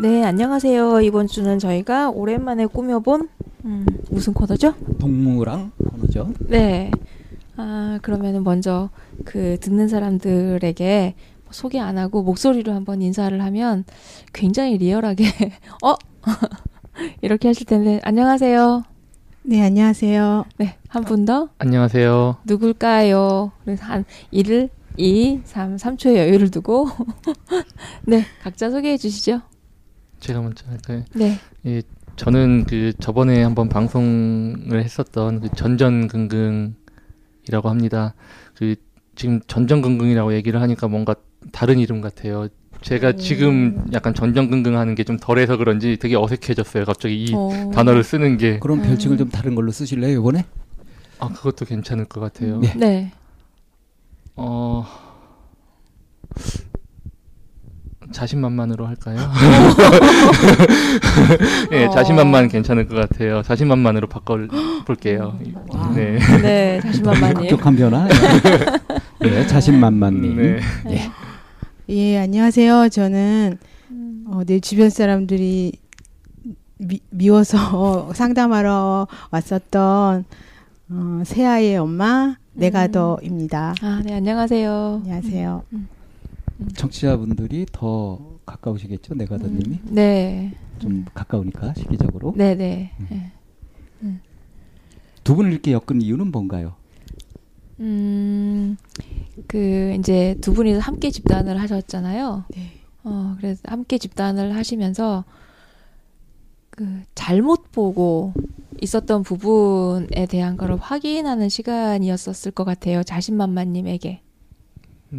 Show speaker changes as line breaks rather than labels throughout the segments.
네, 안녕하세요. 이번 주는 저희가 오랜만에 꾸며본 음, 무슨 코너죠?
동무랑 코너죠.
네. 아, 그러면은 먼저 그 듣는 사람들에게 소개 안 하고 목소리로 한번 인사를 하면 굉장히 리얼하게 어 이렇게 하실 텐데 안녕하세요.
네, 안녕하세요.
네, 한 분 더.
안녕하세요.
누굴까요? 그래서 한 1을 2, 3, 3초의 여유를 두고 네, 각자 소개해 주시죠.
제가 먼저 할까요?
네.
예, 저는 그 저번에 한번 방송을 했었던 그 전전긍긍이라고 합니다. 그 지금 전전긍긍이라고 얘기를 하니까 뭔가 다른 이름 같아요. 제가
오.
지금 약간 전전긍긍하는 게 좀 덜해서 그런지 되게 어색해졌어요. 갑자기 이
어.
단어를 쓰는 게.
그럼
음.
별칭을 좀 다른 걸로 쓰실래요, 이번에?
아, 그것도 괜찮을 것 같아요.
네.
네.
어, 자신만만으로 할까요? 예,
어.
자신만만 괜찮을 것 같아요. 자신만만으로 바꿔볼게요.
와.
네.
네, 자신만만님.
급격한 변화. 네, 자신만만님.
네.
네.
예, 안녕하세요. 저는
음.
어, 내 주변 사람들이 미, 미워서 상담하러 왔었던 어, 새아이의 엄마 내가더입니다.
아, 네, 안녕하세요.
안녕하세요.
청취자분들이 더 가까우시겠죠, 내가더님이?
음, 네.
좀 가까우니까, 시기적으로.
네, 네.
음.
네.
두 분을 이렇게 엮은 이유는 뭔가요?
음, 그, 이제 두 분이서 함께 집단을 하셨잖아요.
네.
어, 그래서 함께 집단을 하시면서 그 잘못 보고 있었던 부분에 대한 거를 확인하는 시간이었었을 것 같아요. 자신만만님에게.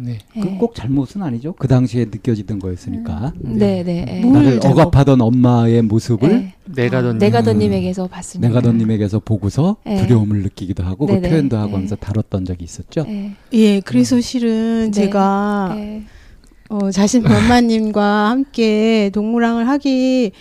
네.
네.
그꼭 잘못은 아니죠. 그 당시에 느껴지던 거였으니까.
네, 네. 네.
뭘
나를
잘못-
억압하던 엄마의 모습을
네.
내가던
내가더님에게서 봤습니다.
내가더님에게서 보고서
네.
두려움을 느끼기도 하고 그
네네.
표현도 하고
네.
하면서 다뤘던 적이 있었죠.
네.
예, 그래서 실은
네.
제가
네.
어, 자신만만님과 함께 동무랑을 하기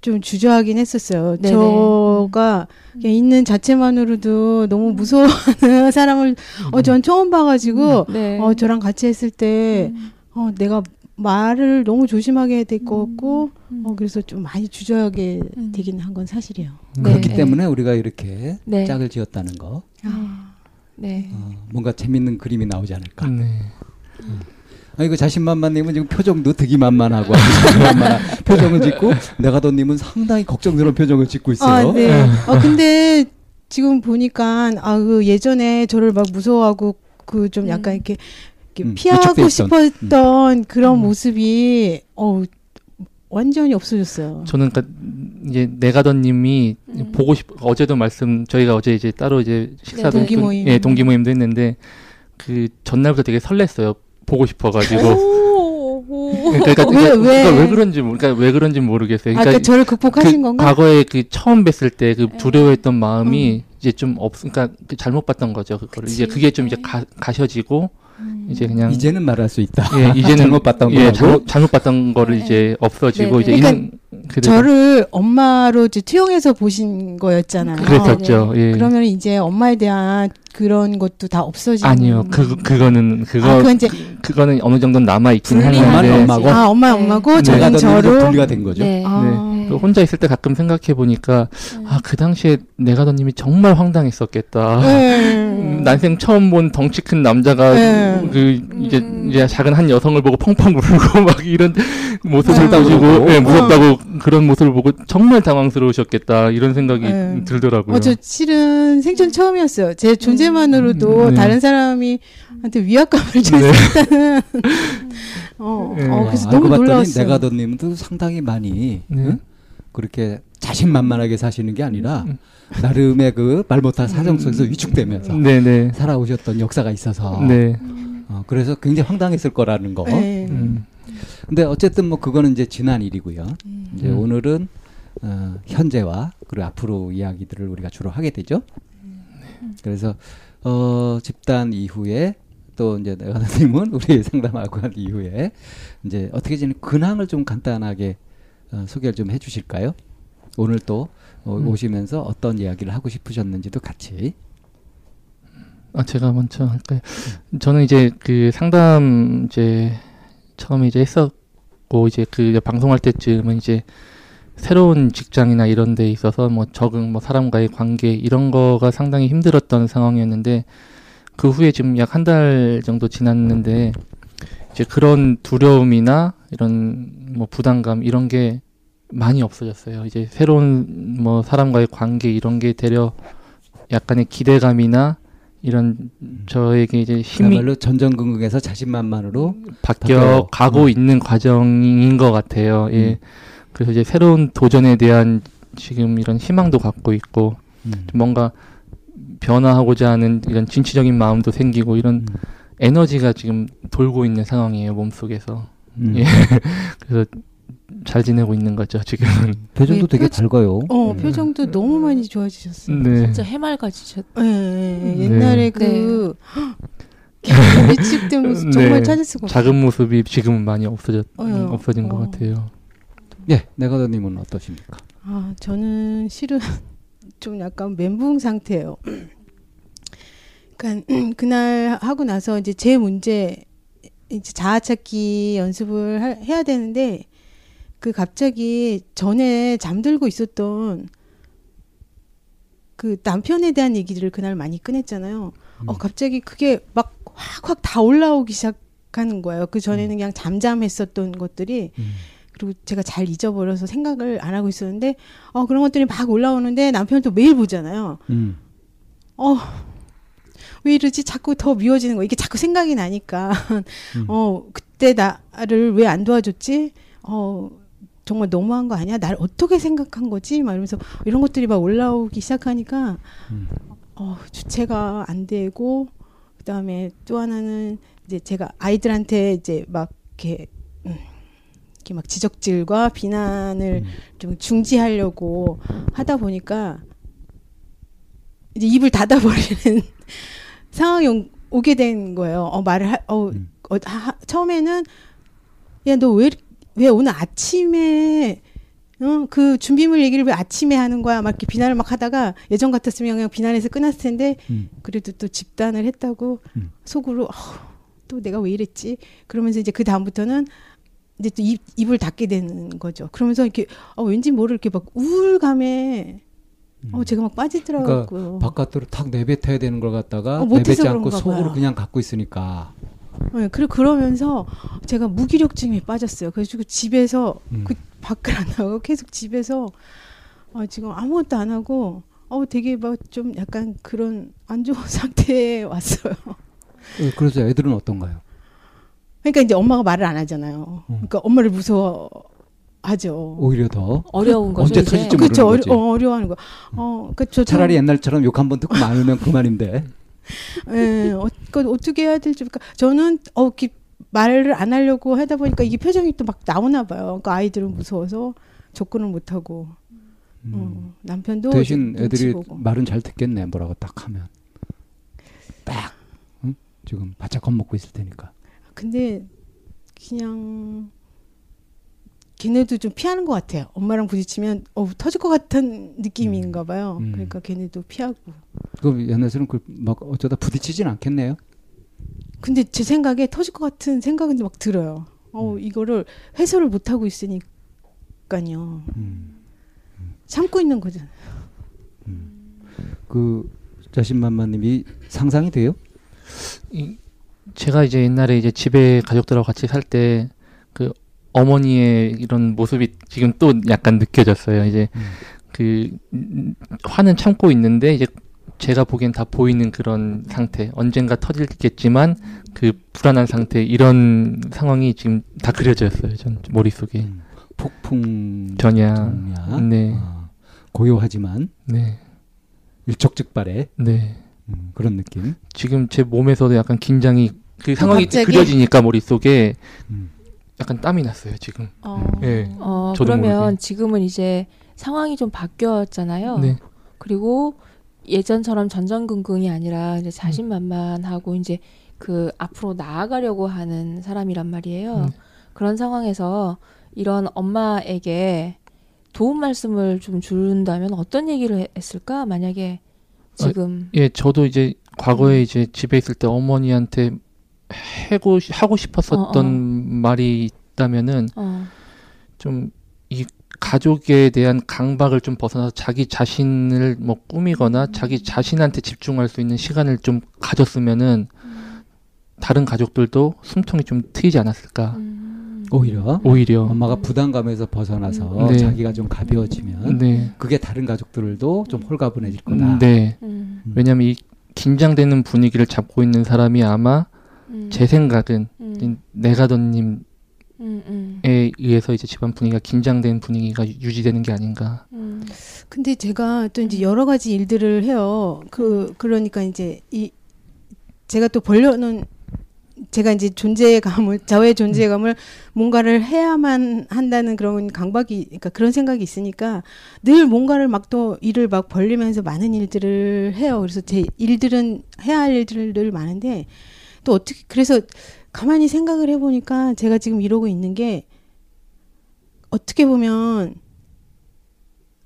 좀 주저하긴 했었어요.
네네.
저가 그냥 있는 자체만으로도 너무 무서워하는 사람을 어, 전 처음 봐가지고
네.
어, 저랑 같이 했을 때
음,
어, 내가 말을 너무 조심하게 해야 될 것 같고
음.
어, 그래서 좀 많이 주저하게
음.
되긴 한 건 사실이에요.
네.
그렇기
네.
때문에 우리가 이렇게
네.
짝을 지었다는 거.
아,
네.
어, 뭔가 재밌는 그림이 나오지 않을까.
네.
아 이거 자신만만님은 지금 표정도 득이만만하고 아주 자신만만한 표정을 짓고 내가더님은 상당히 걱정스러운 표정을 짓고 있어요.
아, 네. 아, 근데 지금 보니까 아, 그 예전에 저를 막 무서워하고 그 좀 약간
음.
이렇게, 이렇게
음,
피하고. 싶었던 그런
음.
모습이 어 완전히 없어졌어요.
저는 그러니까 이제 내가더님이
음.
보고 싶 어제도 말씀 저희가 어제 이제 따로 이제 식사도
네,
동기 모임.
예 동기 모임도 했는데 그 전날부터 되게 설렜어요 보고 싶어가지고
오, 오.
그러니까,
어, 왜,
그러니까
왜?
왜 그런지 모르- 그러니까 왜 그런지 모르겠어요.
아,
그러니까
그 저를 극복하신
그
건가?
과거에 그 처음 뵀을 때그
네.
두려워했던 마음이 이제 좀 없, 그러니까 그 잘못 봤던 거죠. 그거를
그치.
이제 그게 좀 이제
네.
가, 가셔지고
음.
이제 그냥
이제는 말할 수 있다.
예, 이제는
잘못 봤던
예,
거하고.
잘못, 잘못 봤던 거를
네.
이제 없어지고
네,
이제
네.
있는
저를 엄마로 이제 투영해서 보신 거였잖아요.
그랬었죠. 예.
그러면 이제 엄마에 대한 그런 것도 다 없어진
아니요, 그 그거는 그거
아, 그건 이제
그 거는 어느 정도 남아 있긴 하는데
엄마는 엄마고
아 엄마
네.
엄마고
네.
저는
내가
저로
분리가 된 거죠.
네.
아,
그 혼자 있을 때 가끔 생각해 보니까 아그 당시에 내가 더님이 정말 황당했었겠다.
네.
음, 난생 처음 본 덩치 큰 남자가
네.
그 이제
음.
이제 작은 한 여성을 보고 펑펑 울고 막 이런 모습을
무섭다고
보시고. 예, 무섭다고 그런 모습을 보고 정말 당황스러우셨겠다 이런 생각이
네.
들더라고요.
어, 저 실은 생전 처음이었어요. 제 존재 만으로도
음, 네.
다른 사람이 한테 위압감을 줄수
네.
있다는. 어,
네.
어, 그래서
아,
너무 놀라웠어요.
내가더님도 상당히 많이
네.
응? 그렇게 자신만만하게 사시는 게 아니라
음.
나름의 그 말 못할 사정 속에서 위축되면서
네네.
살아오셨던 역사가 있어서
네.
어, 그래서 굉장히 황당했을 거라는 거.
네.
음.
근데 어쨌든 뭐 그거는 이제 지난 일이고요. 이제
음.
오늘은 어, 현재와 그리고 앞으로 이야기들을 우리가 주로 하게 되죠. 그래서 어, 집단 이후에 또 이제 내가님은 우리 상담하고 한 이후에 이제 어떻게 지내 근황을 좀 간단하게 어, 소개를 좀 해주실까요? 오늘 또 어,
음.
오시면서 어떤 이야기를 하고 싶으셨는지도 같이.
아 제가 먼저 할까요? 저는 이제 그 상담 이제 처음에 이제 했었고 이제 그 방송할 때쯤은 이제 새로운 직장이나 이런 데 있어서 뭐 적응 뭐 사람과의 관계 이런 거가 상당히 힘들었던 상황이었는데 그 후에 지금 약 한 달 정도 지났는데 이제 그런 두려움이나 이런 뭐 부담감 이런 게 많이 없어졌어요. 이제 새로운 뭐 사람과의 관계 이런 게 되려 약간의 기대감이나 이런 저에게 이제 힘이
그야말로 전전긍긍해서 자신만만으로
바뀌어. 가고
음.
있는 과정인 것 같아요. 예.
음.
그래서 이제 새로운 도전에 대한 지금 이런 희망도 갖고 있고
음.
좀 뭔가 변화하고자 하는 이런 진취적인 마음도 생기고 이런
음.
에너지가 지금 돌고 있는 상황이에요 몸 속에서.
음.
예. 그래서 잘 지내고 있는 거죠 지금은.
표정도
네,
되게
표정-
밝아요.
어,
음.
표정도 너무 많이 좋아지셨어요.
네.
진짜 해맑아지셨.
예, 예, 예.
네.
옛날에 그 위축된 모습 정말
네.
찾을 수가 없어요.
작은 모습이 지금은 많이 없어졌
어, 예.
없어진 것
어.
같아요.
예, 내가더님은 어떠십니까?
아, 저는 실은 좀 약간 멘붕 상태예요. 그러니까 그날 하고 나서 이제 제 문제 이제 자아찾기 연습을 할- 해야 되는데 그 갑자기 전에 잠들고 있었던 그 남편에 대한 얘기를 그날 많이 꺼냈잖아요. 어 갑자기 그게 막 확 확 다 올라오기 시작하는 거예요. 그 전에는 그냥 잠잠했었던 것들이
음.
그리고 제가 잘 잊어버려서 생각을 안 하고 있었는데 어 그런 것들이 막 올라오는데 남편도 매일 보잖아요.
음.
어. 왜 이러지? 자꾸 더 미워지는 거. 이게 자꾸 생각이 나니까.
음.
어, 그때 나를 왜 안 도와줬지? 어, 정말 너무한 거 아니야? 날 어떻게 생각한 거지? 막 이러면서 이런 것들이 막 올라오기 시작하니까,
음.
어, 주체가 안 되고, 그 다음에 또 하나는 이제 제가 아이들한테 이제 막 이렇게, 음, 이렇게 막 지적질과 비난을
음.
좀 중지하려고 하다 보니까 이제 입을 닫아버리는 상황이 오- 오게 된 거예요. 어, 말을 하, 어,
음.
어, 하, 처음에는 야 너 왜 왜 오늘 아침에 어, 그 준비물 얘기를 왜 아침에 하는 거야? 막 이렇게 비난을 막 하다가 예전 같았으면 그냥 비난해서 끝났을 텐데
음.
그래도 또 집단을 했다고
음.
속으로 어, 또 내가 왜 이랬지? 그러면서 이제 그 다음부터는 이제 또 입, 입을 닫게 되는 거죠. 그러면서 이렇게 어, 왠지 모를 이렇게 막 우울감에 어, 제가 막 빠지더라고요.
바깥으로 탁 내뱉어야 되는 걸 갖다가
어,
내뱉지 않고 속으로
봐요.
그냥 갖고 있으니까.
네, 그리고 그러면서 제가 무기력증에 빠졌어요. 그래서 집에서
음.
그 밖을 안 나가고 계속 집에서 어, 지금 아무것도 안 하고 어 되게 막 좀 약간 그런 안 좋은 상태에 왔어요.
어, 그래서 애들은 어떤가요?
그러니까 이제 엄마가 말을 안 하잖아요.
음.
그러니까 엄마를 무서워하죠.
오히려 더
어려운 거죠.
언제
이제.
터질지
그렇죠.
모르는 거지.
어려, 어, 어려워하는 거. 어, 그 저,
차라리 옛날처럼 욕 한 번 듣고 말면 그만인데.
예, 어, 그 어떻게 해야 될지. 그러니까 저는 어, 이렇게 말을 안 하려고 하다 보니까 이게 표정이 또 막 나오나 봐요. 그러니까 아이들은 무서워서 접근을 못 하고.
음.
어, 남편도
대신 애들이
보고.
말은 잘 듣겠네. 뭐라고 딱 하면. 딱. 응? 지금 바짝 겁먹고 있을 테니까.
근데 그냥 걔네도 좀 피하는 것 같아요. 엄마랑 부딪히면 어 터질 것 같은 느낌인가 봐요.
음.
그러니까 걔네도 피하고.
그럼 연애에서는 그막 어쩌다 부딪히진 않겠네요.
근데 제 생각에 터질 것 같은 생각은 막 들어요. 어, 이거를 해소를 못 하고 있으니까요.
음.
참고 있는 거잖아요.
그 자신만만님이 상상이 돼요?
이, 제가 이제 옛날에 이제 집에 가족들하고 같이 살 때 그 어머니의 이런 모습이 지금 또 약간 느껴졌어요. 이제
음.
그 음, 화는 참고 있는데 이제 제가 보기엔 다 보이는 그런 상태. 언젠가 터질겠지만 그 불안한 상태 이런 상황이 지금 다 그려졌어요. 전 머릿속에.
음. 폭풍
전야.
전야.
네.
아, 고요하지만
네.
일촉즉발의
네.
음, 그런 느낌.
지금 제 몸에서도 약간 긴장이 그 상황이
갑자기?
그려지니까 머릿속에
음.
약간 땀이 났어요, 지금.
어.
예.
어, 그러면
모르게.
지금은 이제 상황이 좀 바뀌었잖아요.
네.
그리고 예전처럼 전전긍긍이 아니라 이제 자신만만하고 이제 그 앞으로 나아가려고 하는 사람이란 말이에요.
음.
그런 상황에서 이런 엄마에게 도움 말씀을 좀 준다면 어떤 얘기를 해- 했을까? 만약에 지금
예, 저도 이제 과거에
음.
이제 집에 있을 때 어머니한테 해고 하고 싶었었던
어, 어.
말이 있다면은
어,
좀이 가족에 대한 강박을 좀 벗어나서 자기 자신을 뭐 꾸미거나
음.
자기 자신한테 집중할 수 있는 시간을 좀 가졌으면은 다른 가족들도 숨통이 좀 트이지 않았을까.
음.
오히려
오히려.
엄마가 부담감에서 벗어나서
음. 네.
자기가 좀 가벼워지면
네.
그게 다른 가족들도 좀 홀가분해질 거다.
네.
음,
음.
왜냐면 이 긴장되는 분위기를 잡고 있는 사람이 아마
음,
제 생각은
음,
내가더님에
음, 음,
의해서 이제 집안 분위기가 긴장된 분위기가 유지되는 게 아닌가.
음.
근데 제가 또 이제 여러 가지 일들을 해요. 그 그러니까 이제 이 제가 또 벌려놓은 제가 이제 존재감을 저의 존재감을 뭔가를 해야만 한다는 그런 강박이 그러니까 그런 생각이 있으니까 늘 뭔가를 막 또 일을 막 벌리면서 많은 일들을 해요. 그래서 제 일들은 해야 할 일들은 늘 많은데 또 어떻게 그래서 가만히 생각을 해보니까 제가 지금 이러고 있는 게 어떻게 보면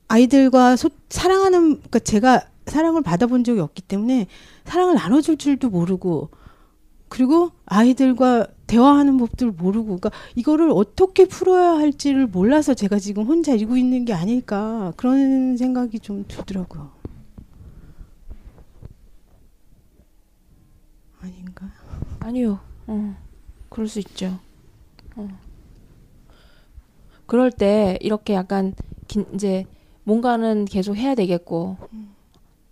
아이들과 소, 사랑하는 그러니까 제가 사랑을 받아본 적이 없기 때문에 사랑을 나눠줄 줄도 모르고 그리고 아이들과 대화하는 법들 모르고 그러니까 이거를 어떻게 풀어야 할지를 몰라서 제가 지금 혼자 이러고 있는 게 아닐까 그런 생각이 좀 들더라고요. 아닌가?
아니요. 어, 그럴 수 있죠. 어. 그럴 때 이렇게 약간 긴, 이제 뭔가는 계속 해야 되겠고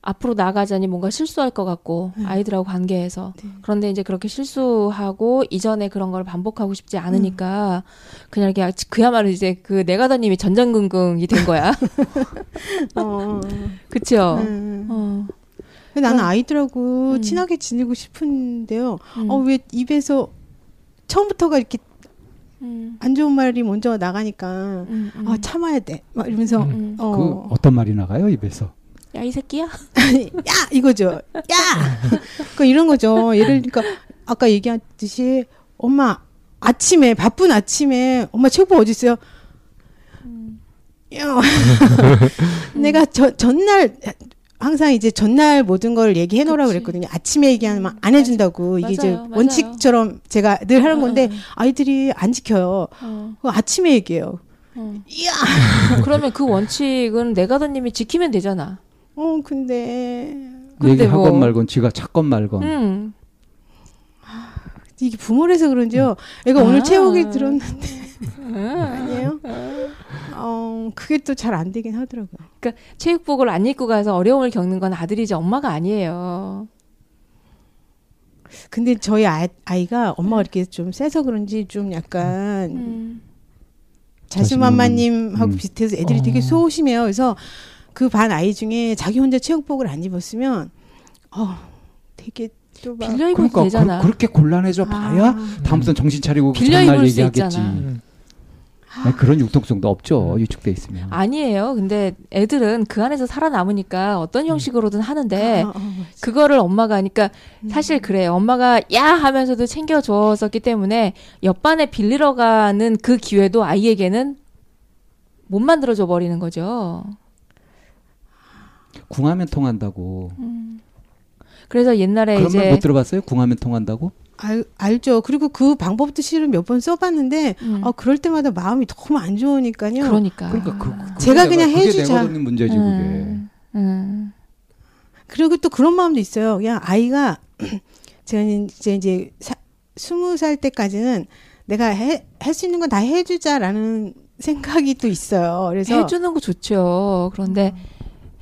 앞으로 나가자니 뭔가 실수할 것 같고
네.
아이들하고 관계에서
네.
그런데 이제 그렇게 실수하고 이전에 그런 걸 반복하고 싶지 않으니까 그냥 이렇게 그야말로 이제 그 내가더님이 전전긍긍이 된 거야.
어,
그쵸?
음.
어.
나는
그럼-
아이들하고
음.
친하게 지내고 싶은데요.
음.
어왜 입에서 처음부터가 이렇게
음.
안 좋은 말이 먼저 나가니까
음, 음.
아 참아야 돼. 막 이러면서
음.
어.
그 어떤 말이 나가요 입에서?
야 이 새끼야?
야 이거죠. 야. 그 이런 거죠. 예를 그러니까 아까 얘기했듯이 엄마 아침에 바쁜 아침에 엄마 책보 어디 있어요? 야. 내가 저 전날 항상 이제 전날 모든 걸 얘기해 놓으라고. 그랬거든요. 아침에 얘기하면 안 해준다고 이게 이제
맞아요.
원칙처럼 제가 늘 하는
어,
건데
어,
아이들이 안 지켜요.
어,
아침에 얘기해요.
어.
이야.
그러면 그 원칙은 내가더님이 지키면 되잖아.
어 근데
근데
얘기하건
뭐-
말건 지가 찾건 말건.
응.
이게 부모라서 그런지요. 애가 오늘
아.
체육이 들었는데 아니에요? 어 그게 또 잘 안 되긴 하더라고요.
그러니까 체육복을 안 입고 가서 어려움을 겪는 건 아들이지 엄마가 아니에요.
근데 저희 아, 아이가 엄마가 이렇게 좀 세서 그런지 좀 약간
음.
자신만만님하고
음.
비슷해서 애들이
어.
되게 소심해요. 그래서 그 반 아이 중에 자기 혼자 체육복을 안 입었으면 어 되게 또 막.
빌려 입어도
그러니까
되잖아.
그, 렇게 곤란해져 봐야
아.
다음부터 정신 차리고
빌려 입을 수
얘기하겠지.
있잖아.
음.
아니, 그런 융통성도 없죠. 유축돼 있으면.
아니에요. 근데 애들은 그 안에서 살아남으니까 어떤 형식으로든 하는데
아, 아, 맞아.
그거를 엄마가 하니까
음.
사실 그래 엄마가 야 하면서도 챙겨줬었기 때문에 옆반에 빌리러 가는 그 기회도 아이에게는 못 만들어줘 버리는 거죠.
궁하면 통한다고.
음. 그래서 옛날에
그런 말
이제
못 들어봤어요? 궁하면 통한다고?
알, 알죠. 그리고 그 방법도 실은 몇 번 써봤는데
음,
어, 그럴 때마다 마음이 너무 안 좋으니까요.
그러니까.
그러니까 그, 그게
제가 그냥
내가- 그게
해주자.
내가 는 문제지 그게.
음, 음.
그리고 또 그런 마음도 있어요. 그냥 아이가 제가 이제 이제 사, 스무 살 때까지는 내가 할 수 있는 건 다 해주자라는 생각이 또 있어요. 그래서
해주는 거 좋죠. 그런데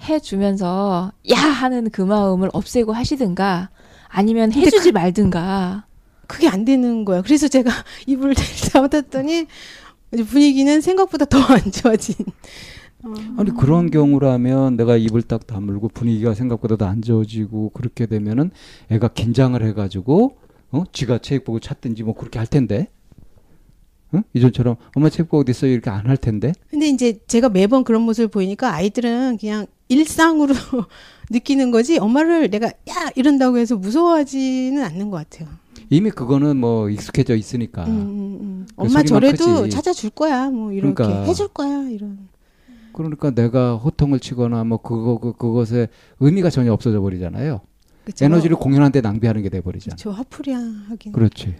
해주면서 야 하는 그 마음을 없애고 하시든가 아니면 해주지 말든가.
그게 안 되는 거예요. 그래서 제가 이불을 잘못했더니 분위기는 생각보다 더 안 좋아진. 어,
아니 그런 경우라면 내가 입을 딱 다물고 분위기가 생각보다 더 안 좋아지고 그렇게 되면은 애가 긴장을 해가지고 어 지가 체육복을 찾든지 뭐 그렇게 할 텐데 응? 이전처럼 엄마 체육복 어디 있어요 이렇게 안 할 텐데
근데 이제 제가 매번 그런 모습을 보이니까 아이들은 그냥 일상으로 느끼는 거지 엄마를 내가 야 이런다고 해서 무서워하지는 않는 것 같아요.
이미 그거는 뭐 익숙해져 있으니까
음, 음, 음.
그
엄마 저래도
크지.
찾아줄 거야. 뭐 이렇게
그러니까.
해줄 거야. 이런.
그러니까 내가 호통을 치거나 뭐 그거 그, 그것에 의미가 전혀 없어져 버리잖아요
그쵸?
에너지를 공연한테 낭비하는 게 돼 버리잖아
저 화풀이야 하긴.
그렇지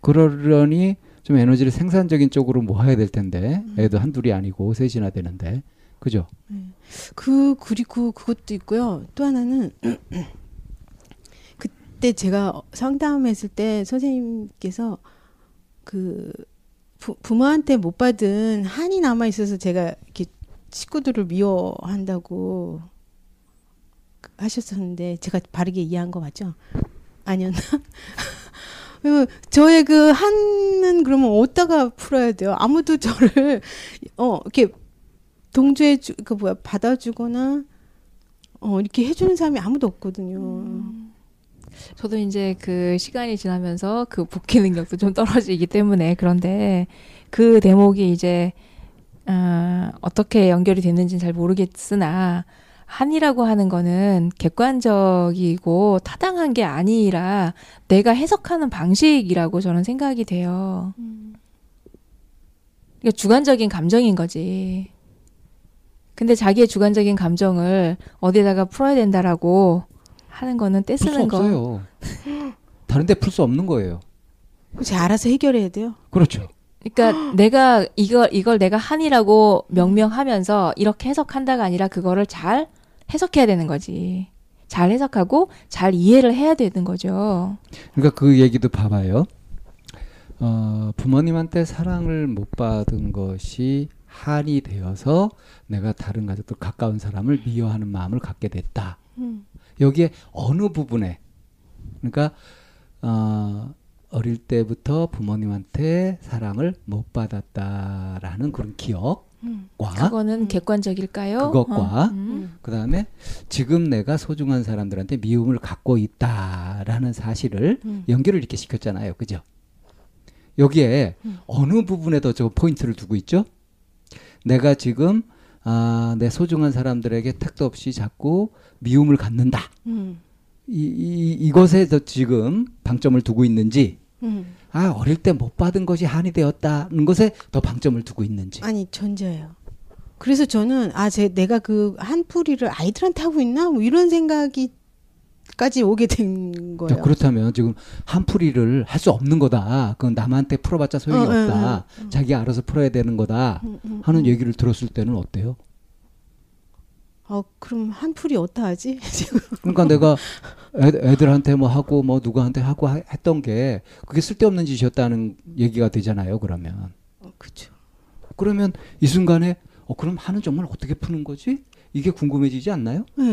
그러려니 좀 에너지를 생산적인 쪽으로 모아야 될 텐데 애도 한둘이 아니고 셋이나 되는데 그죠
그 그리고 그것도 있고요. 또 하나는 그때 제가 상담했을 때 선생님께서 그 부, 부모한테 못 받은 한이 남아 있어서 제가 이렇게 식구들을 미워한다고 하셨었는데 제가 바르게 이해한 거 맞죠? 아니었나? 그 저의 그 한은 그러면 어디다가 풀어야 돼요? 아무도 저를 어 이렇게 동조해 주, 그 뭐야 받아주거나 어 이렇게 해주는 사람이 아무도 없거든요.
저도 이제 그 시간이 지나면서 그 복귀 능력도 좀 떨어지기 때문에 그런데 그 대목이 이제 어, 어떻게 연결이 됐는지는 잘 모르겠으나 한이라고 하는 거는 객관적이고 타당한 게 아니라 내가 해석하는 방식이라고 저는 생각이 돼요. 그러니까 주관적인 감정인 거지. 근데 자기의 주관적인 감정을 어디에다가 풀어야 된다라고 하는 거는 떼쓰는 거.
없어요 다른데 풀 수 없는 거예요
제가 알아서 해결해야 돼요.
그렇죠
그러니까 내가 이걸 이걸 내가 한이라고 명명하면서 이렇게 해석한다가 아니라 그거를 잘 해석해야 되는 거지. 잘 해석하고 잘 이해를 해야 되는 거죠.
그러니까 그 얘기도 봐봐요. 어, 부모님한테 사랑을 못 받은 것이 한이 되어서 내가 다른 가족들 가까운 사람을 미워하는 마음을 갖게 됐다.
음.
여기에 어느 부분에 그러니까 어, 어릴 때부터 부모님한테 사랑을 못 받았다라는 그런 기억과
그거는
음.
객관적일까요?
그것과
어, 음.
그 다음에 지금 내가 소중한 사람들한테 미움을 갖고 있다라는 사실을
음.
연결을 이렇게 시켰잖아요. 그죠? 여기에
음.
어느 부분에 더 저 포인트를 두고 있죠? 내가 지금 아, 내 소중한 사람들에게 택도 없이 자꾸 미움을 갖는다.
음.
이, 이, 이것에 더 지금 방점을 두고 있는지,
음.
아, 어릴 때 못 받은 것이 한이 되었다는 것에 더 방점을 두고 있는지.
아니 전자예요. 그래서 저는 아 제 내가 그 한풀이를 아이들한테 하고 있나 뭐 이런 생각이 까지 오게 된 거예요.
자, 그렇다면 지금 한풀이를 할 수 없는 거다. 그건 남한테 풀어봤자 소용이
어, 어,
없다.
어, 어.
자기 알아서 풀어야 되는 거다.
음, 음,
하는
음.
얘기를 들었을 때는 어때요?
어 그럼 한풀이 어떠하지 지금?
그러니까 내가 애, 들한테뭐 하고 뭐 누구한테 하고 하- 했던 게 그게 쓸데없는 짓이었다는 얘기가 되잖아요. 그러면
어, 그죠.
그러면 이 순간에 어 그럼 한은 정말 어떻게 푸는 거지? 이게 궁금해지지 않나요?
네,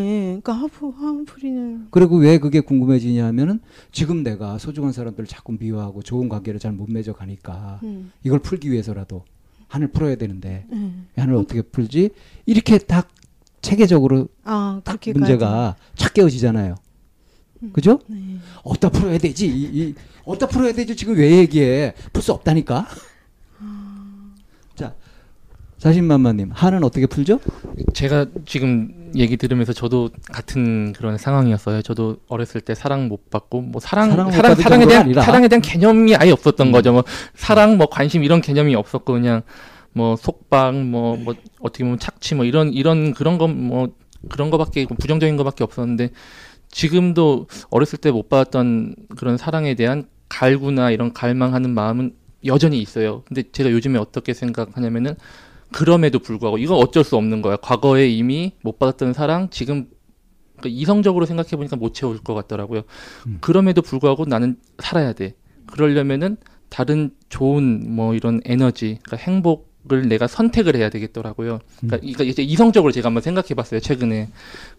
그러니까 한풀 한풀이는
그리고 왜 그게 궁금해지냐면은 지금 내가 소중한 사람들을 자꾸 미워하고 좋은 관계를 잘 못 맺어 가니까
음,
이걸 풀기 위해서라도 한을 풀어야 되는데
음.
한을 어떻게 풀지? 이렇게 딱 체계적으로
아
딱 문제가 착 깨어지잖아요.
음.
그죠?
네.
어디다 풀어야 되지? 이, 이 어디다 풀어야 되지? 지금 왜 얘기해? 풀 수 없다니까. 자, 자신만만님 한은 어떻게 풀죠?
제가 지금 얘기 들으면서 저도 같은 그런 상황이었어요. 저도 어렸을 때 사랑 못 받고 뭐 사랑
사랑 받을
사랑에
정도가
대한
아니라.
사랑에 대한 개념이 아예 없었던
음.
거죠. 뭐 사랑 뭐 관심 이런 개념이 없었고 그냥 뭐 속박 뭐뭐 어떻게 보면 착취 뭐 이런 이런 그런 거 뭐 그런 거밖에 부정적인 거밖에 없었는데 지금도 어렸을 때 못 받았던 그런 사랑에 대한 갈구나 이런 갈망하는 마음은 여전히 있어요. 근데 제가 요즘에 어떻게 생각하냐면은 그럼에도 불구하고 이건 어쩔 수 없는 거야. 과거에 이미 못 받았던 사랑 지금 그 이성적으로 생각해 보니까 못 채울 것 같더라고요.
음.
그럼에도 불구하고 나는 살아야 돼. 그러려면은 다른 좋은 뭐 이런 에너지, 그러니까 행복을 내가 선택을 해야 되겠더라고요. 그러니까, 그러니까 이제 이성적으로 제가 한번 생각해 봤어요. 최근에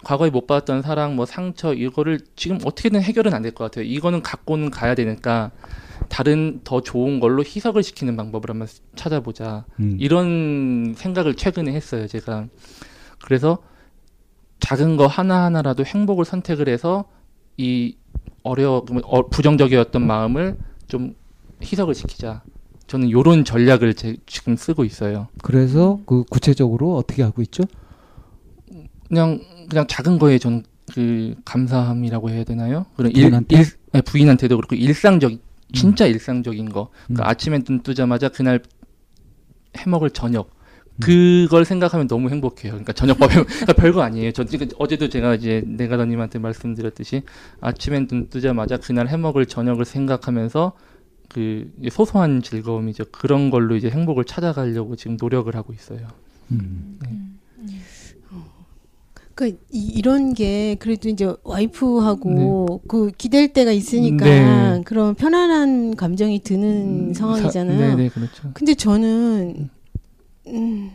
과거에 못 받았던 사랑, 뭐 상처 이거를 지금 어떻게든 해결은 안 될 것 같아요. 이거는 갖고는 가야 되니까 다른 더 좋은 걸로 희석을 시키는 방법을 한번 찾아보자.
음.
이런 생각을 최근에 했어요, 제가. 그래서 작은 거 하나하나라도 행복을 선택을 해서 이 어려 어, 부정적이었던 마음을 좀 희석을 시키자. 저는 요런 전략을 제, 지금 쓰고 있어요.
그래서 그 구체적으로 어떻게 하고 있죠?
그냥 그냥 작은 거에 전 그 감사함이라고 해야 되나요? 그런
부인한테?
일, 일, 네, 부인한테도 그렇고 일상적 진짜 일상적인 거. 그러니까
음.
아침에 눈 뜨자마자 그날 해 먹을 저녁. 그걸 생각하면 너무 행복해요. 그러니까 저녁밥에 그러니까 별거 아니에요. 저 지금 어제도 제가 이제 내가다님한테 말씀드렸듯이 아침에 눈 뜨자마자 그날 해 먹을 저녁을 생각하면서 그 소소한 즐거움이죠. 그런 걸로 이제 행복을 찾아가려고 지금 노력을 하고 있어요.
음.
그러니까 이, 이런 게 그래도 이제 와이프하고 그 기댈 때가 있으니까
네.
그런 편안한 감정이 드는 상황이잖아요.
사- 네네 그렇죠.
근데 저는 음,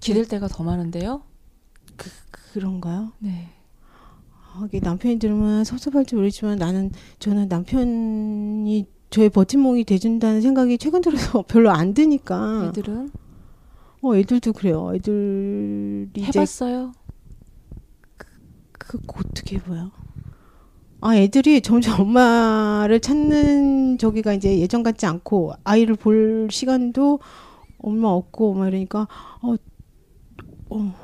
기댈 때가 더 많은데요.
그런가요?
네.
아, 이게 남편이 들으면 섭섭할지 모르지만 나는 저는 남편이 저의 버팀목이 돼준다는 생각이 최근 들어서 별로 안 드니까
애들은
어 애들도 그래요. 애들이
해봤어요.
그 어떻게 해봐요? 아 애들이 점점 엄마를 찾는 저기가 이제 예전 같지 않고 아이를 볼 시간도 엄마 없고 막 이러니까 어, 어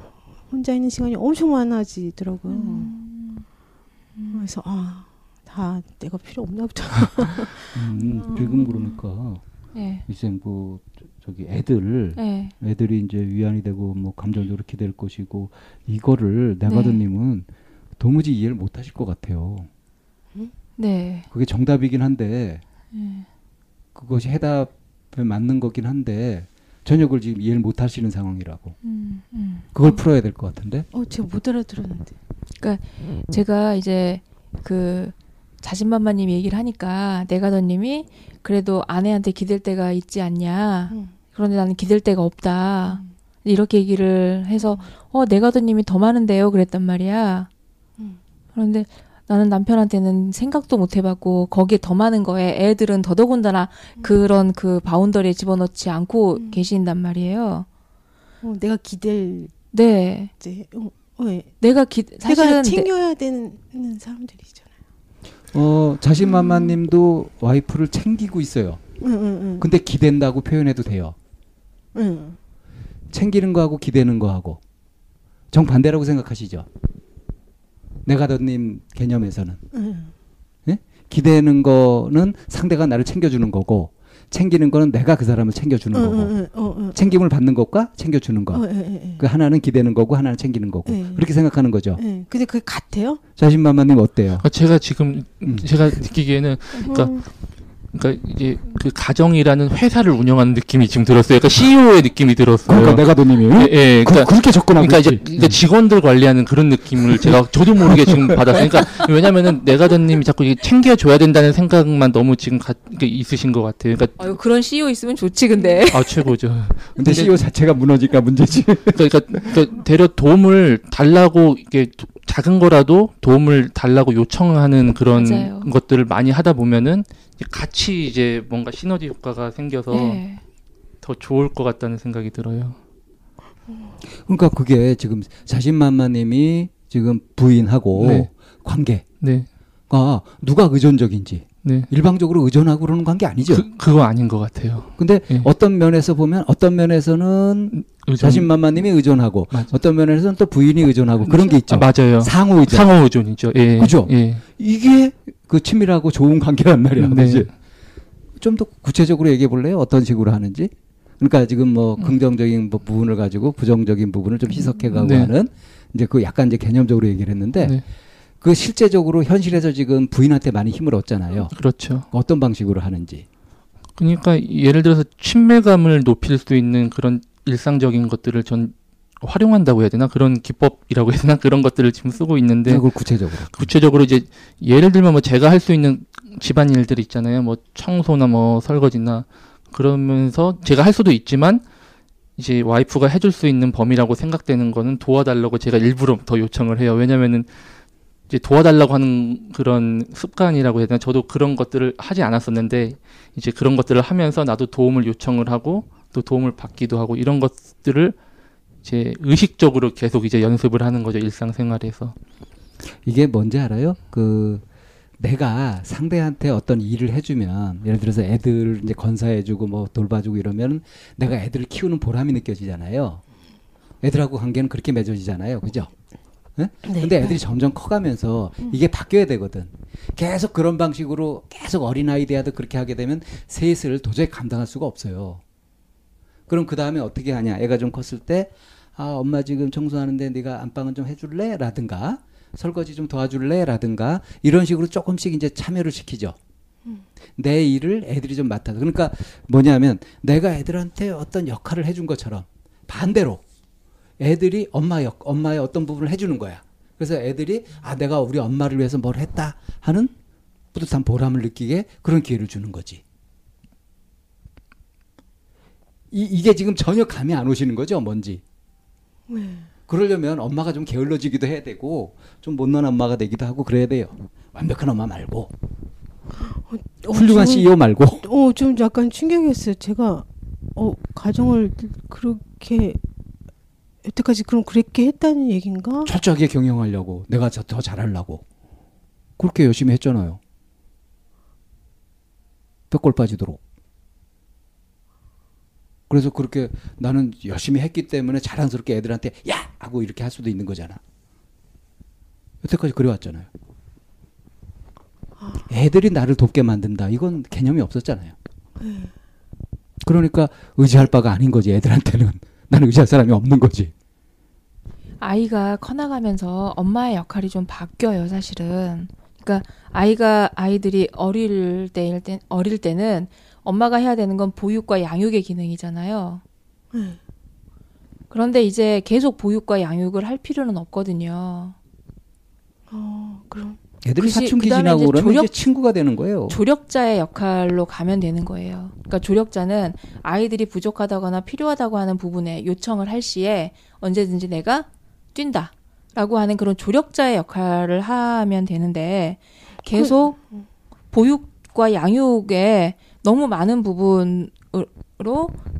혼자 있는 시간이 엄청 많아지더라고요.
음.
그래서 아 다 내가 필요 없나 보다.
음, 지금 그러니까
네.
이제 뭐 저- 저기 애들
네.
애들이 이제 위안이 되고 뭐 감정적으로 기댈 것이고 이거를 내가드님은 도무지 이해를 못 하실 것 같아요.
네.
그게 정답이긴 한데
네.
그것이 해답에 맞는 거긴 한데 전혀 그걸 지금 이해를 못 하시는 상황이라고.
음, 음.
그걸 풀어야 될 것 같은데.
어 제가 못 알아들었는데.
제가 이제 그 자신만마님 얘기를 하니까 내가더님이 그래도 아내한테 기댈 때가 있지 않냐.
음.
그런데 나는 기댈 데가 없다. 이렇게 얘기를 해서 어 내가더님이 더 많은데요. 그랬단 말이야.
음.
그런데 나는 남편한테는 생각도 못 해봤고 거기에 더 많은 거에 애들은 더더군다나 그런 그 바운더리에 집어넣지 않고
음.
계신단 말이에요.
어, 내가 기댈
네,
때 어, 어, 예.
내가 기 사실은
내가
내-
챙겨야 되는 사람들이잖아요.
어 자신만마님도 와이프를 챙기고 있어요.
응, 응, 응.
근데 기댄다고 표현해도 돼요.
응.
챙기는 거하고 기대는 거하고 정 반대라고 생각하시죠? 내가더님 개념에서는
응.
기대는 거는 상대가 나를 챙겨주는 거고 챙기는 거는 내가 그 사람을 챙겨주는
응,
거고
어, 응.
챙김을 받는 것과 챙겨주는 거.
어, 예, 예, 예.
그 하나는 기대는 거고 하나는 챙기는 거고
네.
그렇게 생각하는 거죠.
예. 근데 그게 같아요?
자신만마님 어때요?
아, 제가 지금
음.
제가 느끼기에는 그러니까
음.
그러니까 이게 그 가정이라는 회사를 운영하는 느낌이 지금 들었어요. 그러니까 CEO의 느낌이 들었어요.
그러니까 내가더님이
예, 예,
그,
그러니까
그렇게 접근하고
그러니까 이제
있지.
그러니까 직원들 관리하는 그런 느낌을 제가 저도 모르게 지금 받았어요. 그러니까 왜냐면은 내가더님이 자꾸 이게 챙겨 줘야 된다는 생각만 너무 지금 가, 있으신 것 같아요. 그러니까
아유, 그런 CEO 있으면 좋지 근데.
아 최고죠.
근데 CEO 자체가 무너지니까 문제지.
그러니까, 그러니까 대려 도움을 달라고 이게 도- 작은 거라도 도움을 달라고 요청하는 그런
맞아요.
것들을 많이 하다 보면은 이제 같이 이제 뭔가 시너지 효과가 생겨서
네.
더 좋을 것 같다는 생각이 들어요.
그러니까 그게 지금 자신만마님이 지금 부인하고
네.
관계가
네,
누가 의존적인지
네.
일방적으로 의존하고 그러는 관계 아니죠.
그 그거 아닌 것 같아요.
근데
예.
어떤 면에서 보면 어떤 면에서는
의존-
자신만마님이 의존하고
맞아.
어떤 면에서는 또 부인이 의존하고 그런 게 있죠.
아, 맞아요.
상호 의존.
상호 의존이죠. 예.
그죠?
예.
이게 그 친밀하고 좋은 관계란 말이야.
네.
그지? 좀 더 구체적으로 얘기해 볼래요? 어떤 식으로 하는지? 그러니까 지금 뭐 긍정적인 부- 부분을 가지고 부정적인 부분을 좀 희석해 가고
네.
하는 이제 그 약간 이제 개념적으로 얘기를 했는데
네.
그 실제적으로 현실에서 지금 부인한테 많이 힘을 얻잖아요.
그렇죠.
어떤 방식으로 하는지.
그러니까 예를 들어서 친밀감을 높일 수 있는 그런 일상적인 것들을 전 활용한다고 해야 되나 그런 기법이라고 해야 되나 그런 것들을 지금 쓰고 있는데
그걸 구체적으로.
구체적으로 이제 예를 들면 뭐 제가 할 수 있는 집안 일들 있잖아요. 뭐 청소나 뭐 설거지나 그러면서 제가 할 수도 있지만 이제 와이프가 해줄 수 있는 범위라고 생각되는 거는 도와달라고 제가 일부러 더 요청을 해요. 왜냐면은 이제 도와달라고 하는 그런 습관이라고 해야 되나 저도 그런 것들을 하지 않았었는데 이제 그런 것들을 하면서 나도 도움을 요청을 하고 또 도움을 받기도 하고 이런 것들을 이제 의식적으로 계속 이제 연습을 하는 거죠 일상생활에서
이게 뭔지 알아요? 그 내가 상대한테 어떤 일을 해주면 예를 들어서 애들 이제 건사해주고 뭐 돌봐주고 이러면 내가 애들을 키우는 보람이 느껴지잖아요. 애들하고 관계는 그렇게 맺어지잖아요, 그죠? 예?
네.
근데 애들이 점점 커가면서 이게 바뀌어야 되거든. 계속 그런 방식으로 계속 어린아이 대하도 그렇게 하게 되면 셋을 도저히 감당할 수가 없어요. 그럼 그 다음에 어떻게 하냐? 애가 좀 컸을 때, 아, 엄마 지금 청소하는데 네가 안방은 좀 해줄래? 라든가, 설거지 좀 도와줄래? 라든가, 이런 식으로 조금씩 이제 참여를 시키죠. 내 일을 애들이 좀 맡아서. 그러니까 뭐냐면, 내가 애들한테 어떤 역할을 해준 것처럼, 반대로, 애들이 엄마 역, 엄마의 어떤 부분을 해주는 거야. 그래서 애들이, 아, 내가 우리 엄마를 위해서 뭘 했다 하는 뿌듯한 보람을 느끼게 그런 기회를 주는 거지. 이, 이게 지금 전혀 감이 안 오시는 거죠, 뭔지. 그러려면 엄마가 좀 게을러지기도 해야 되고, 좀 못난 엄마가 되기도 하고 그래야 돼요. 완벽한 엄마 말고,
어,
훌륭한
지금-
CEO 말고.
어, 좀 약간 충격이었어요. 제가 어, 가정을 그렇게 여태까지 그럼 그렇게 했다는 얘긴가?
철저하게 경영하려고, 내가 저- 더 잘하려고. 그렇게 열심히 했잖아요. 뼈골 빠지도록. 그래서 그렇게 나는 열심히 했기 때문에 자랑스럽게 애들한테 야! 하고 이렇게 할 수도 있는 거잖아. 여태까지 그래왔잖아요. 애들이 나를 돕게 만든다. 이건 개념이 없었잖아요. 그러니까 의지할 바가 아닌 거지, 애들한테는. 나는 의지할 사람이 없는 거지.
아이가 커나가면서 엄마의 역할이 좀 바뀌어요, 사실은. 그러니까 아이가 아이들이 어릴 때일 때 어릴 때는 엄마가 해야 되는 건 보육과 양육의 기능이잖아요. 그런데 이제 계속 보육과 양육을 할 필요는 없거든요.
어, 그럼
애들이
그시-
사춘기
그다음에
지나고 그러면
조력-
이제 친구가 되는 거예요.
조력자의 역할로 가면 되는 거예요. 그러니까 조력자는 아이들이 부족하다거나 필요하다고 하는 부분에 요청을 할 시에 언제든지 내가 뛴다 라고 하는 그런 조력자의 역할을 하면 되는데 계속 보육과 양육에 너무 많은 부분으로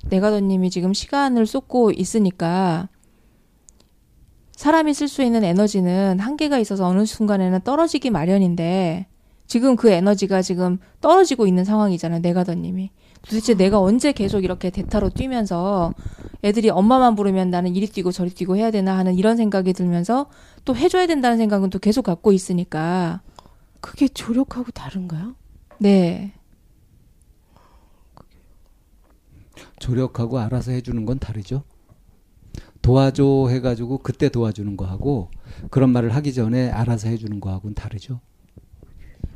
내가더님이 지금 시간을 쏟고 있으니까 사람이 쓸 수 있는 에너지는 한계가 있어서 어느 순간에는 떨어지기 마련인데 지금 그 에너지가 지금 떨어지고 있는 상황이잖아요. 내가더님이. 도대체 내가 언제 계속 이렇게 대타로 뛰면서 애들이 엄마만 부르면 나는 이리 뛰고 저리 뛰고 해야 되나 하는 이런 생각이 들면서 또 해줘야 된다는 생각은 또 계속 갖고 있으니까
그게 조력하고 다른가요?
네.
조력하고 알아서 해주는 건 다르죠. 도와줘 해가지고 그때 도와주는 거하고 그런 말을 하기 전에 알아서 해주는 거하고는 다르죠.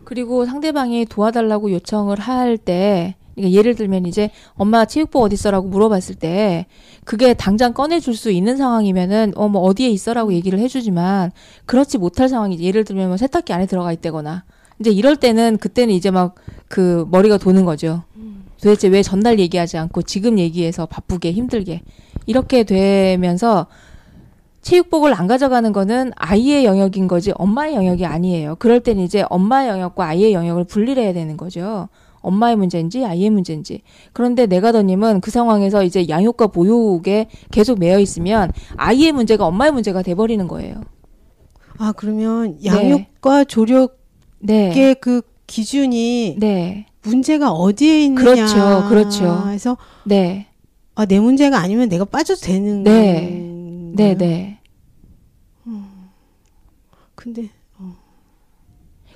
그리고 상대방이 도와달라고 요청을 할 때, 그러니까 예를 들면 이제 엄마 체육복 어디 있어라고 물어봤을 때, 그게 당장 꺼내줄 수 있는 상황이면은 어 뭐 어디에 있어라고 얘기를 해주지만 그렇지 못할 상황이 예를 들면 뭐 세탁기 안에 들어가 있다거나 이제 이럴 때는 그때는 이제 막 그 머리가 도는 거죠. 도대체 왜 전날 얘기하지 않고 지금 얘기해서 바쁘게 힘들게 이렇게 되면서 체육복을 안 가져가는 거는 아이의 영역인 거지 엄마의 영역이 아니에요. 그럴 때는 이제 엄마의 영역과 아이의 영역을 분리해야 되는 거죠. 엄마의 문제인지 아이의 문제인지. 그런데 내가더님은 그 상황에서 이제 양육과 보육에 계속 매여 있으면 아이의 문제가 엄마의 문제가 돼버리는 거예요.
아 그러면 양육과 조력의
네.
그 기준이
네.
문제가 어디에 있느냐
그렇죠, 그렇죠.
해서
네.
아, 내 문제가 아니면 내가 빠져도 되는
네.
건가요?
네. 네.
근데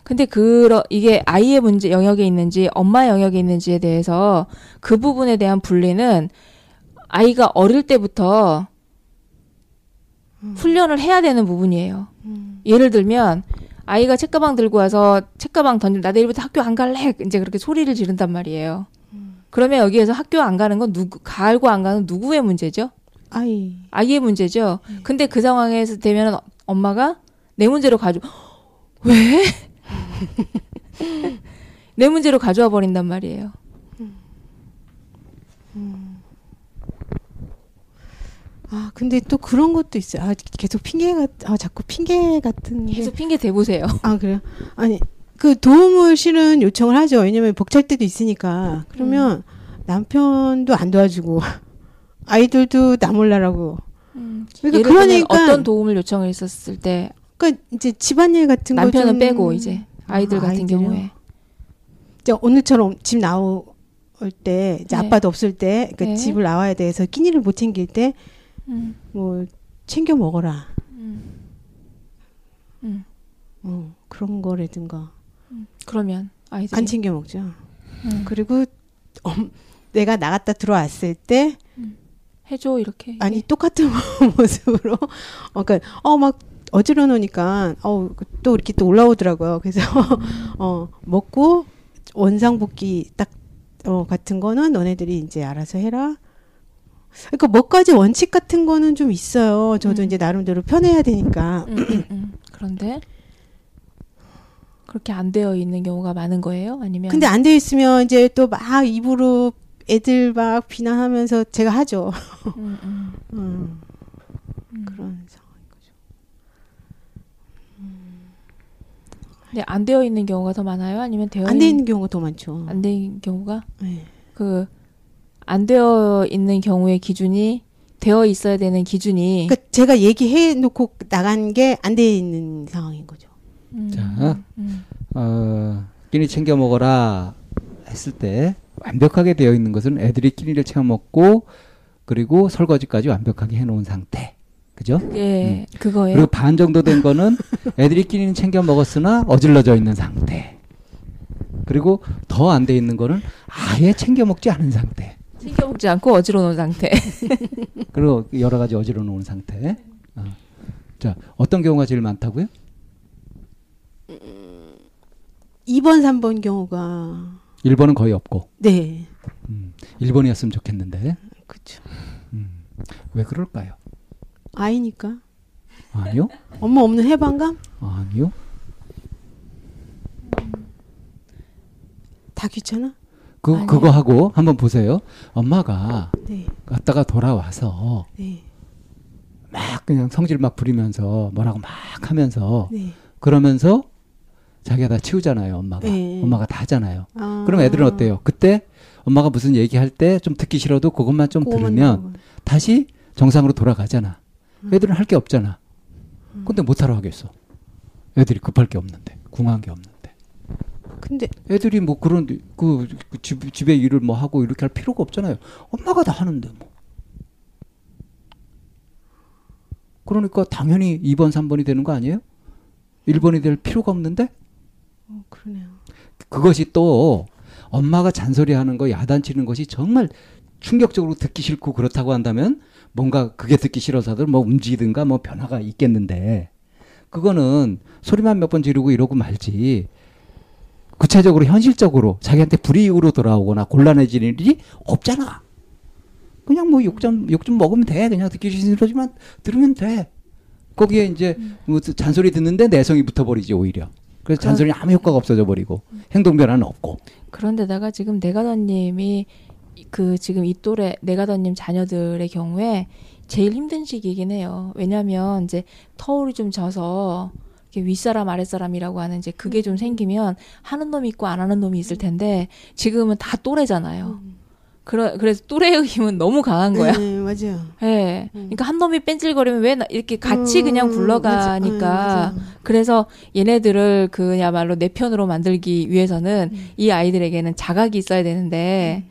근데 그러 이게 아이의 문제 영역에 있는지 엄마의 영역에 있는지에 대해서 그 부분에 대한 분리는 아이가 어릴 때부터 훈련을 해야 되는 부분이에요. 예를 들면 아이가 책가방 들고 와서 책가방 던지면 나 내일부터 학교 안 갈래 이제 그렇게 소리를 지른단 말이에요. 그러면 여기에서 학교 안 가는 건 누구 갈고 안 가는 누구의 문제죠?
아이.
아이의 문제죠. 근데 그 상황에서 되면 엄마가 내 문제로 가져 왜? 내 문제로 가져와 버린단 말이에요.
아 근데 또 그런 것도 있어요. 아 계속 핑계가 아 자꾸 핑계 같은 게.
계속 핑계 대보세요.
아 그래요? 아니 그 도움을 실은 요청을 하죠. 왜냐면 벅찰 때도 있으니까. 그러면 남편도 안 도와주고 아이들도 나 몰라라고. 그러니까 그러니까
어떤 도움을 요청을 했었을 때
그러니까 이제 집안일 같은 거
남편은
좀-
빼고 이제 아이들
아,
같은
아이들요?
경우에
이제 오늘처럼 집 나올 때 이제
네.
아빠도 없을 때 그러니까
네.
집을 나와야 돼서 끼니를 못 챙길 때
음,
뭐 챙겨 먹어라.
음. 음.
어, 그런 거라든가
그러면 아이들이
안 챙겨 먹죠.
음,
그리고 엄, 내가 나갔다 들어왔을 때
해줘 이렇게
아니 똑같은 모습으로 어, 그러니까 어막 어지러 놓으니까 어또 이렇게 또 올라오더라고요. 그래서 어 먹고 원상복귀 딱 어, 같은 거는 너네들이 이제 알아서 해라. 그러니까 몇 가지 원칙 같은 거는 좀 있어요. 저도
음.
이제 나름대로 편해야 되니까.
음, 음, 음. 그런데 그렇게 안 되어 있는 경우가 많은 거예요? 아니면
근데 안돼 있으면 이제 또 막 입으로 애들 막 비난하면서 제가 하죠.
음, 음,
음,
음.
그런
근데 안 되어 있는 경우가 더 많아요? 아니면 되어
안돼 있는 경우가 더 많죠.
안 되는 경우가
네.
그 안 되어 있는 경우의 기준이 되어 있어야 되는 기준이
그러니까 제가 얘기해 놓고 나간 게안돼 있는 상황인 거죠.
음,
자.
음,
어, 끼니 챙겨 먹어라 했을 때 완벽하게 되어 있는 것은 애들이 끼니를 챙겨 먹고 그리고 설거지까지 완벽하게 해놓은 상태. 그죠?
예, 그거예요.
그리고 반 정도 된 거는 애들이 끼니는 챙겨 먹었으나 어질러져 있는 상태. 그리고 더 안 돼 있는 거는 아예 챙겨 먹지 않은 상태.
챙겨 먹지 않고 어지러 놓은 상태.
그리고 여러 가지 어지러 놓은 상태. 어. 자, 어떤 경우가 제일 많다고요?
2번, 3번 경우가
1번은 거의 없고.
네.
음, 1번이었으면 좋겠는데.
그렇죠.
음, 왜 그럴까요?
아이니까.
아니요?
엄마 없는 해방감?
아니요?
다 귀찮아?
그,
아니요.
그거 하고 한번 보세요. 엄마가
네.
갔다가 돌아와서
네.
막 그냥 성질 막 부리면서 뭐라고 막 하면서
네.
그러면서 자기가 다 치우잖아요, 엄마가.
네.
엄마가 다 하잖아요.
아.
그럼 애들은 어때요? 그때 엄마가 무슨 얘기할 때 좀 듣기 싫어도 그것만 좀 들으면. 다시 정상으로 돌아가잖아.
음.
애들은 할 게 없잖아. 근데 못하러 하겠어. 애들이 급할 게 없는데, 궁한 게 없는데.
근데
애들이 뭐 그런 그, 그 집, 집에 일을 뭐 하고 이렇게 할 필요가 없잖아요. 엄마가 다 하는데 뭐. 그러니까 당연히 2번, 3번이 되는 거 아니에요? 1번이 될 필요가 없는데
어, 그러네요.
그것이 또 엄마가 잔소리 하는 거 야단치는 것이 정말 충격적으로 듣기 싫고 그렇다고 한다면 뭔가 그게 듣기 싫어서들 뭐 움직이든가 뭐 변화가 있겠는데 그거는 소리만 몇 번 지르고 이러고 말지 구체적으로 현실적으로 자기한테 불이익으로 돌아오거나 곤란해지는 일이 없잖아. 그냥 뭐 욕좀 욕 좀 먹으면 돼. 그냥 듣기 싫어지만 들으면 돼. 거기에 이제 뭐 잔소리 듣는데 내성이 붙어버리지 오히려. 그래서
그럼-
잔소리 아무 효과가 없어져 버리고 행동 변화는 없고.
그런데다가 지금 내가더님이 그 지금 이 또래 내가더님 자녀들의 경우에 제일 힘든 시기이긴 해요. 왜냐하면 이제 터울이 좀 져서 윗사람 아랫사람이라고 하는 이제 그게 좀 생기면 하는 놈이 있고 안 하는 놈이 있을 텐데 지금은 다 또래잖아요. 그러, 그래서 또래의 힘은 너무 강한 거야.
네, 맞아요.
예.
음.
그러니까 한 놈이 뺀질거리면 왜 나- 이렇게 같이 그냥
음,
굴러가니까
맞아. 음.
그래서 얘네들을 그야말로 내 편으로 만들기 위해서는
음.
이 아이들에게는 자각이 있어야 되는데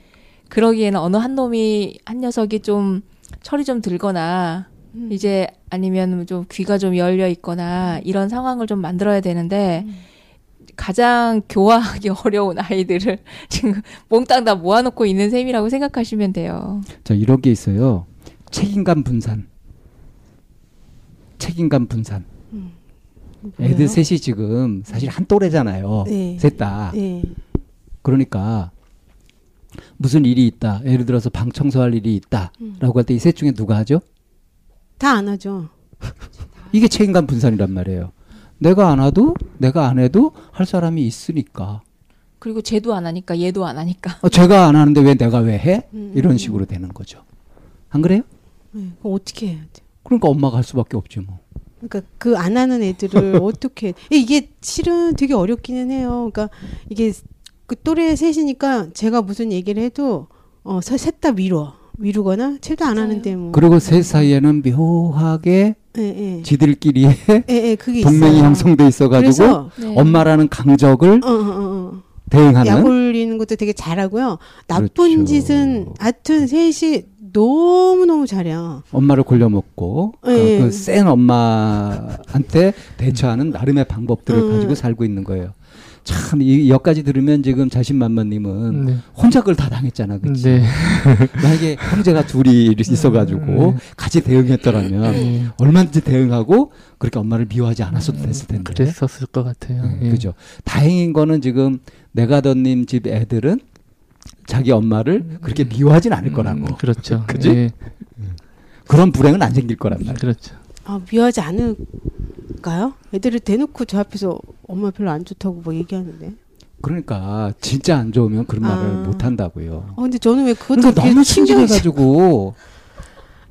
그러기에는 어느 한 놈이 한 녀석이 좀 철이 좀 들거나
음.
이제 아니면 좀 귀가 좀 열려 있거나 이런 상황을 좀 만들어야 되는데
음.
가장 교화하기 어려운 아이들을 지금 몽땅 다 모아놓고 있는 셈이라고 생각하시면 돼요.
자 이런 게 있어요. 책임감 분산. 책임감 분산.
음.
애들? 셋이 지금 사실 한 또래잖아요.
네.
셋 다.
예.
그러니까 무슨 일이 있다. 예를 들어서 방 청소할 일이 있다라고 할 때 이 셋 중에 누가 하죠?
다 안 하죠.
이게 책임감 분산이란 말이에요. 내가 안 해도 내가 안 해도 할 사람이 있으니까.
그리고 쟤도 안 하니까 얘도 안 하니까.
어, 제가 안 하는데 왜 내가 왜 해?
음.
이런 식으로 되는 거죠. 안 그래요?
네. 그럼 어떻게 해야 돼?
그러니까 엄마가 할 수밖에 없지 뭐.
그러니까 그 안 하는 애들을 어떻게 이게 실은 되게 어렵기는 해요. 그러니까 이게 그 또래 셋이니까 제가 무슨 얘기를 해도 어 셋 다 미뤄 미루거나 쟤도 안. 하는데 뭐
그리고 셋 사이에는 묘하게
예, 예.
지들끼리의
그게
동맹이
있어요.
형성돼 있어가지고
그래서
네.
엄마라는 강적을
어, 어, 어, 어.
대응하는
약 올리는 것도 되게 잘하고 나쁜
그렇죠.
짓은 하여튼 셋이 너무 너무 잘해요.
엄마를 골려먹고
예.
그센 엄마한테 대처하는 나름의 방법들을
음.
가지고 살고 있는 거예요. 참 이 여기까지 들으면 지금 자신만만님은
네.
혼자 그걸 다 당했잖아, 그치?
네.
만약에 형제가 둘이 있어가지고
네.
같이 대응했더라면
네.
얼마든지 대응하고 그렇게 엄마를 미워하지 않았어도 됐을 텐데.
그랬었을 것 같아요.
음,
예.
그죠. 다행인 거는 지금 내가더님 집 애들은 자기 엄마를 그렇게 미워하진 않을 거라고.
음, 그렇죠.
그지?
예.
그런 불행은 안 생길 거란 말이야.
그렇죠.
아 미워하지 않을까요? 애들을 대놓고 저 앞에서 엄마 별로 안 좋다고 막 얘기하는데.
그러니까 진짜 안 좋으면 그런
아.
말을 못 한다고요.
아 근데 저는 왜 그것도
그러니까 너무
신경이
친절해가지고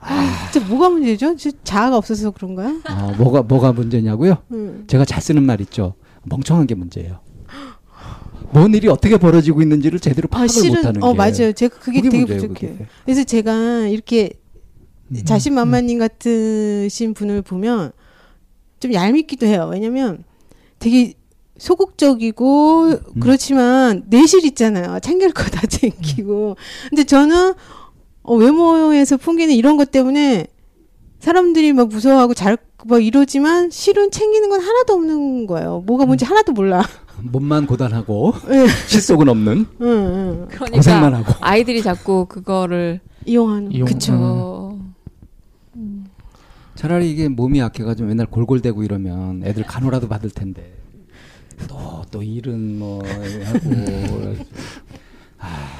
아, 진짜 뭐가 문제죠? 진짜 자아가 없어서 그런가요?
아, 뭐가 뭐가 문제냐고요?
음.
제가 잘 쓰는 말 있죠. 멍청한 게 문제예요. 뭔 일이 어떻게 벌어지고 있는지를 제대로
아
파악을
실은
못하는 게.
어 맞아요. 제가 그게
그게
되게
문제예요,
부족해요.
그게.
그래서 제가 이렇게
음.
자신만만님 같으신 분을 보면 좀 얄밉기도 해요. 왜냐면 되게 소극적이고
음.
그렇지만 내실 있잖아요. 챙길 거 다 챙기고. 근데 저는 어, 외모에서 풍기는 이런 것 때문에 사람들이 막 무서워하고 잘 막 이러지만 실은 챙기는 건 하나도 없는 거예요. 뭐가 뭔지 하나도 몰라.
몸만 고단하고
예,
실속은 없는
응, 응.
그러니까
고생만 하고.
아이들이 자꾸 그거를
이용하는.
이용-
그쵸.
차라리 이게 몸이 약해가지고 맨날 골골대고 이러면 애들 간호라도 받을 텐데 또 또 일은 뭐 하고 아,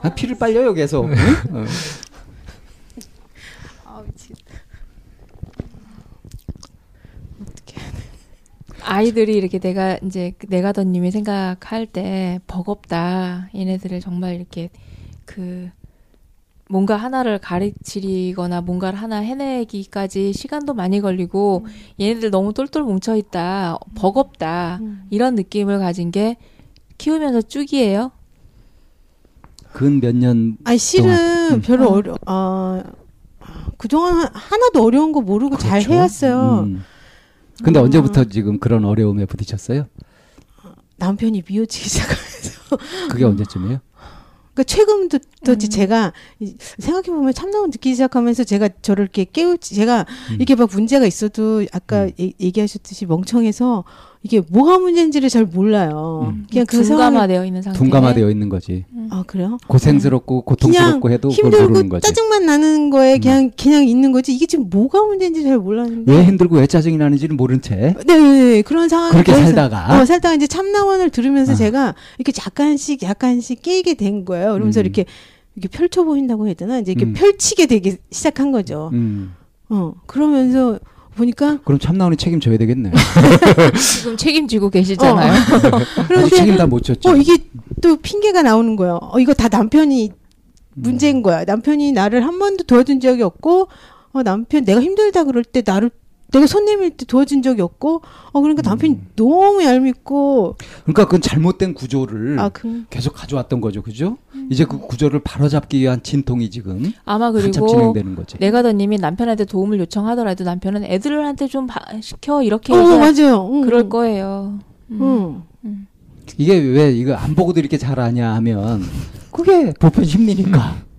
아, 피를 빨려요 계속. 응? 어.
아이들이 이렇게 내가 이제 내가더님이 생각할 때 버겁다. 얘네들을 정말 이렇게 그 뭔가 하나를 가르치거나 뭔가를 하나 해내기까지 시간도 많이 걸리고 얘네들 너무 똘똘 뭉쳐 있다. 버겁다.
음.
이런 느낌을 가진 게 키우면서 쭉이에요.
근 몇 년
아니 실은
음.
별로
어.
어려 어, 그동안 하- 하나도 어려운 거 모르고 잘
그렇죠.
해왔어요.
음. 근데
음.
언제부터 지금 그런 어려움에 부딪혔어요?
남편이 미워지기 시작하면서
그게 언제쯤이에요?
그러니까 최근부터
음.
제가 이- 생각해 보면 참나원 듣기 시작하면서 제가 저를 이렇게 깨우치 제가
음.
이렇게 막 문제가 있어도 아까
음.
얘- 얘기하셨듯이 멍청해서 이게 뭐가 문제인지를 잘 몰라요.
음.
그냥 그 상황
둔감화되어 있는 상태.
둔감화되어 있는 거지.
아 그래요?
고생스럽고 고통스럽고 해도 그걸 모르는
힘들고
거지.
짜증만 나는 거에 그냥 그냥 있는 거지 이게 지금 뭐가 문제인지 잘 몰랐는데
왜 힘들고 왜 짜증이 나는지는 모른 채
네, 네, 네. 그런 상황이
그렇게 살다가
어, 살다가 이제 참나원을 들으면서
어.
제가 이렇게 약간씩 약간씩 깨게 된 거예요. 그러면서
음.
이렇게 이렇게 펼쳐 보인다고 해야 되나? 이제 이렇게
음.
펼치게 되기 시작한 거죠.
음.
어, 그러면서 보니까
그럼 참나원이 책임져야 되겠네.
지금 책임지고 계시잖아요.
아직
그런데
책임 다 못 졌죠.
어, 이게 또 핑계가 나오는 거예요. 어, 이거 다 남편이 문제인 거야. 남편이 나를 한 번도 도와준 적이 없고, 어, 남편 내가 힘들다 그럴 때 나를 내가 손 내밀 때 도와준 적이 없고, 어, 그러니까 남편이
음.
너무 얄밉고,
그러니까 그건 잘못된 구조를
아, 그,
계속 가져왔던 거죠, 그죠? 이제 그 구조를 바로잡기 위한 진통이 지금
아마
한참
그리고
진행되는 거지.
내가더님이 남편한테 도움을 요청하더라도 남편은 애들한테 좀 봐- 시켜 이렇게
어, 맞아요. 응.
그럴 거예요. 음.
응.
이게 왜 이거 안 보고도 이렇게 잘하냐 하면 그게 보편 심리니까.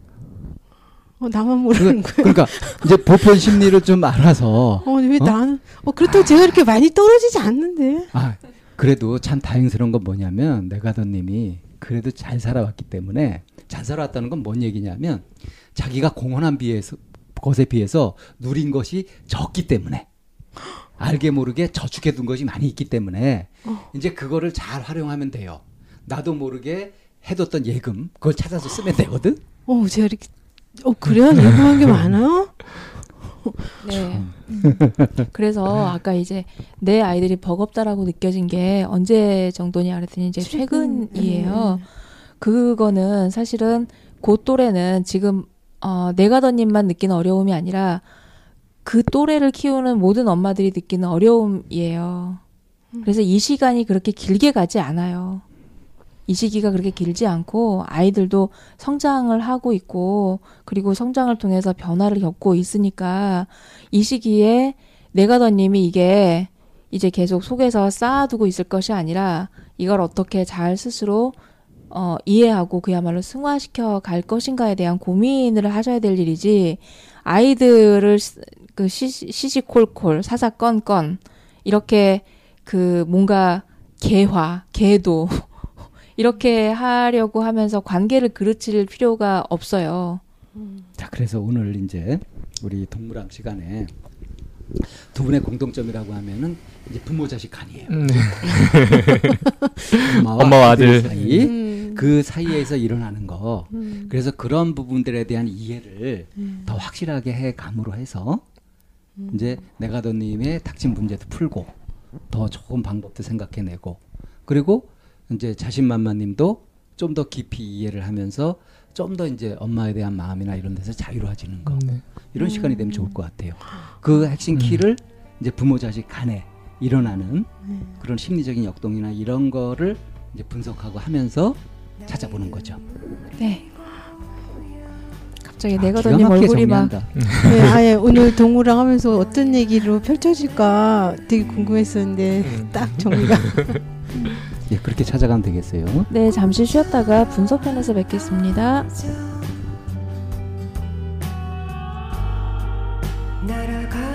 어, 나만 모르는
그,
거야.
그러니까 이제 보편 심리를 좀 알아서
어, 왜
어?
나는, 어, 그렇다고 제가 이렇게 많이 떨어지지 않는데.
아 그래도 참 다행스러운 건 뭐냐면 내가더님이 그래도 잘 살아왔기 때문에 잘 살아왔다는 건 뭔 얘기냐면 자기가 공헌한 비해서 것에 비해서 누린 것이 적기 때문에 알게 모르게 저축해 둔 것이 많이 있기 때문에
어.
이제 그거를 잘 활용하면 돼요. 나도 모르게 해뒀던 예금 그걸 찾아서 쓰면 되거든.
어, 제가 이렇게 어 그래요? 예금한 게 많아요?
네. 음. 그래서 아까 이제 내 아이들이 버겁다라고 느껴진 게 언제 정도냐 그랬더니 이제 최근이에요. 그거는 사실은 그 또래는 지금 어, 내가더님만 느끼는 어려움이 아니라 그 또래를 키우는 모든 엄마들이 느끼는 어려움이에요. 그래서 이 시간이 그렇게 길게 가지 않아요. 이 시기가 그렇게 길지 않고 아이들도 성장을 하고 있고 그리고 성장을 통해서 변화를 겪고 있으니까 이 시기에 내가더님이 이게 이제 계속 속에서 쌓아두고 있을 것이 아니라 이걸 어떻게 잘 스스로 어, 이해하고 그야말로 승화시켜 갈 것인가에 대한 고민을 하셔야 될 일이지 아이들을 스- 그 시시, 시시콜콜 사사건건 이렇게 그 뭔가 개화 개도 이렇게 하려고 하면서 관계를 그르칠 필요가 없어요.
자, 그래서 오늘 이제 우리 동무랑 시간에 두 분의 공통점이라고 하면은 이제 부모 자식 간이에요.
음, 네.
엄마와,
엄마와
아들. 사이
음.
그 사이에서 일어나는 거.
음.
그래서 그런 부분들에 대한 이해를
음.
더 확실하게 해 감으로 해서 이제 내가더님의 닥친 문제도 풀고 더 좋은 방법도 생각해내고 그리고 이제 자신만만님도 좀 더 깊이 이해를 하면서 좀 더 이제 엄마에 대한 마음이나 이런 데서 자유로워지는 거
네.
이런 시간이 되면 좋을 것 같아요. 그 핵심
음.
키를 이제 부모 자식 간에 일어나는 그런 심리적인 역동이나 이런 거를 이제 분석하고 하면서 찾아보는 거죠.
네. 갑자기
아,
내가더님
막히게
얼굴이 막.
네, 아예 오늘 동우랑 하면서 어떤 얘기로 펼쳐질까 되게 궁금했었는데
음.
딱 정리가
예, 그렇게 찾아가면 되겠어요.
네, 잠시 쉬었다가 분석편에서 뵙겠습니다.
날아가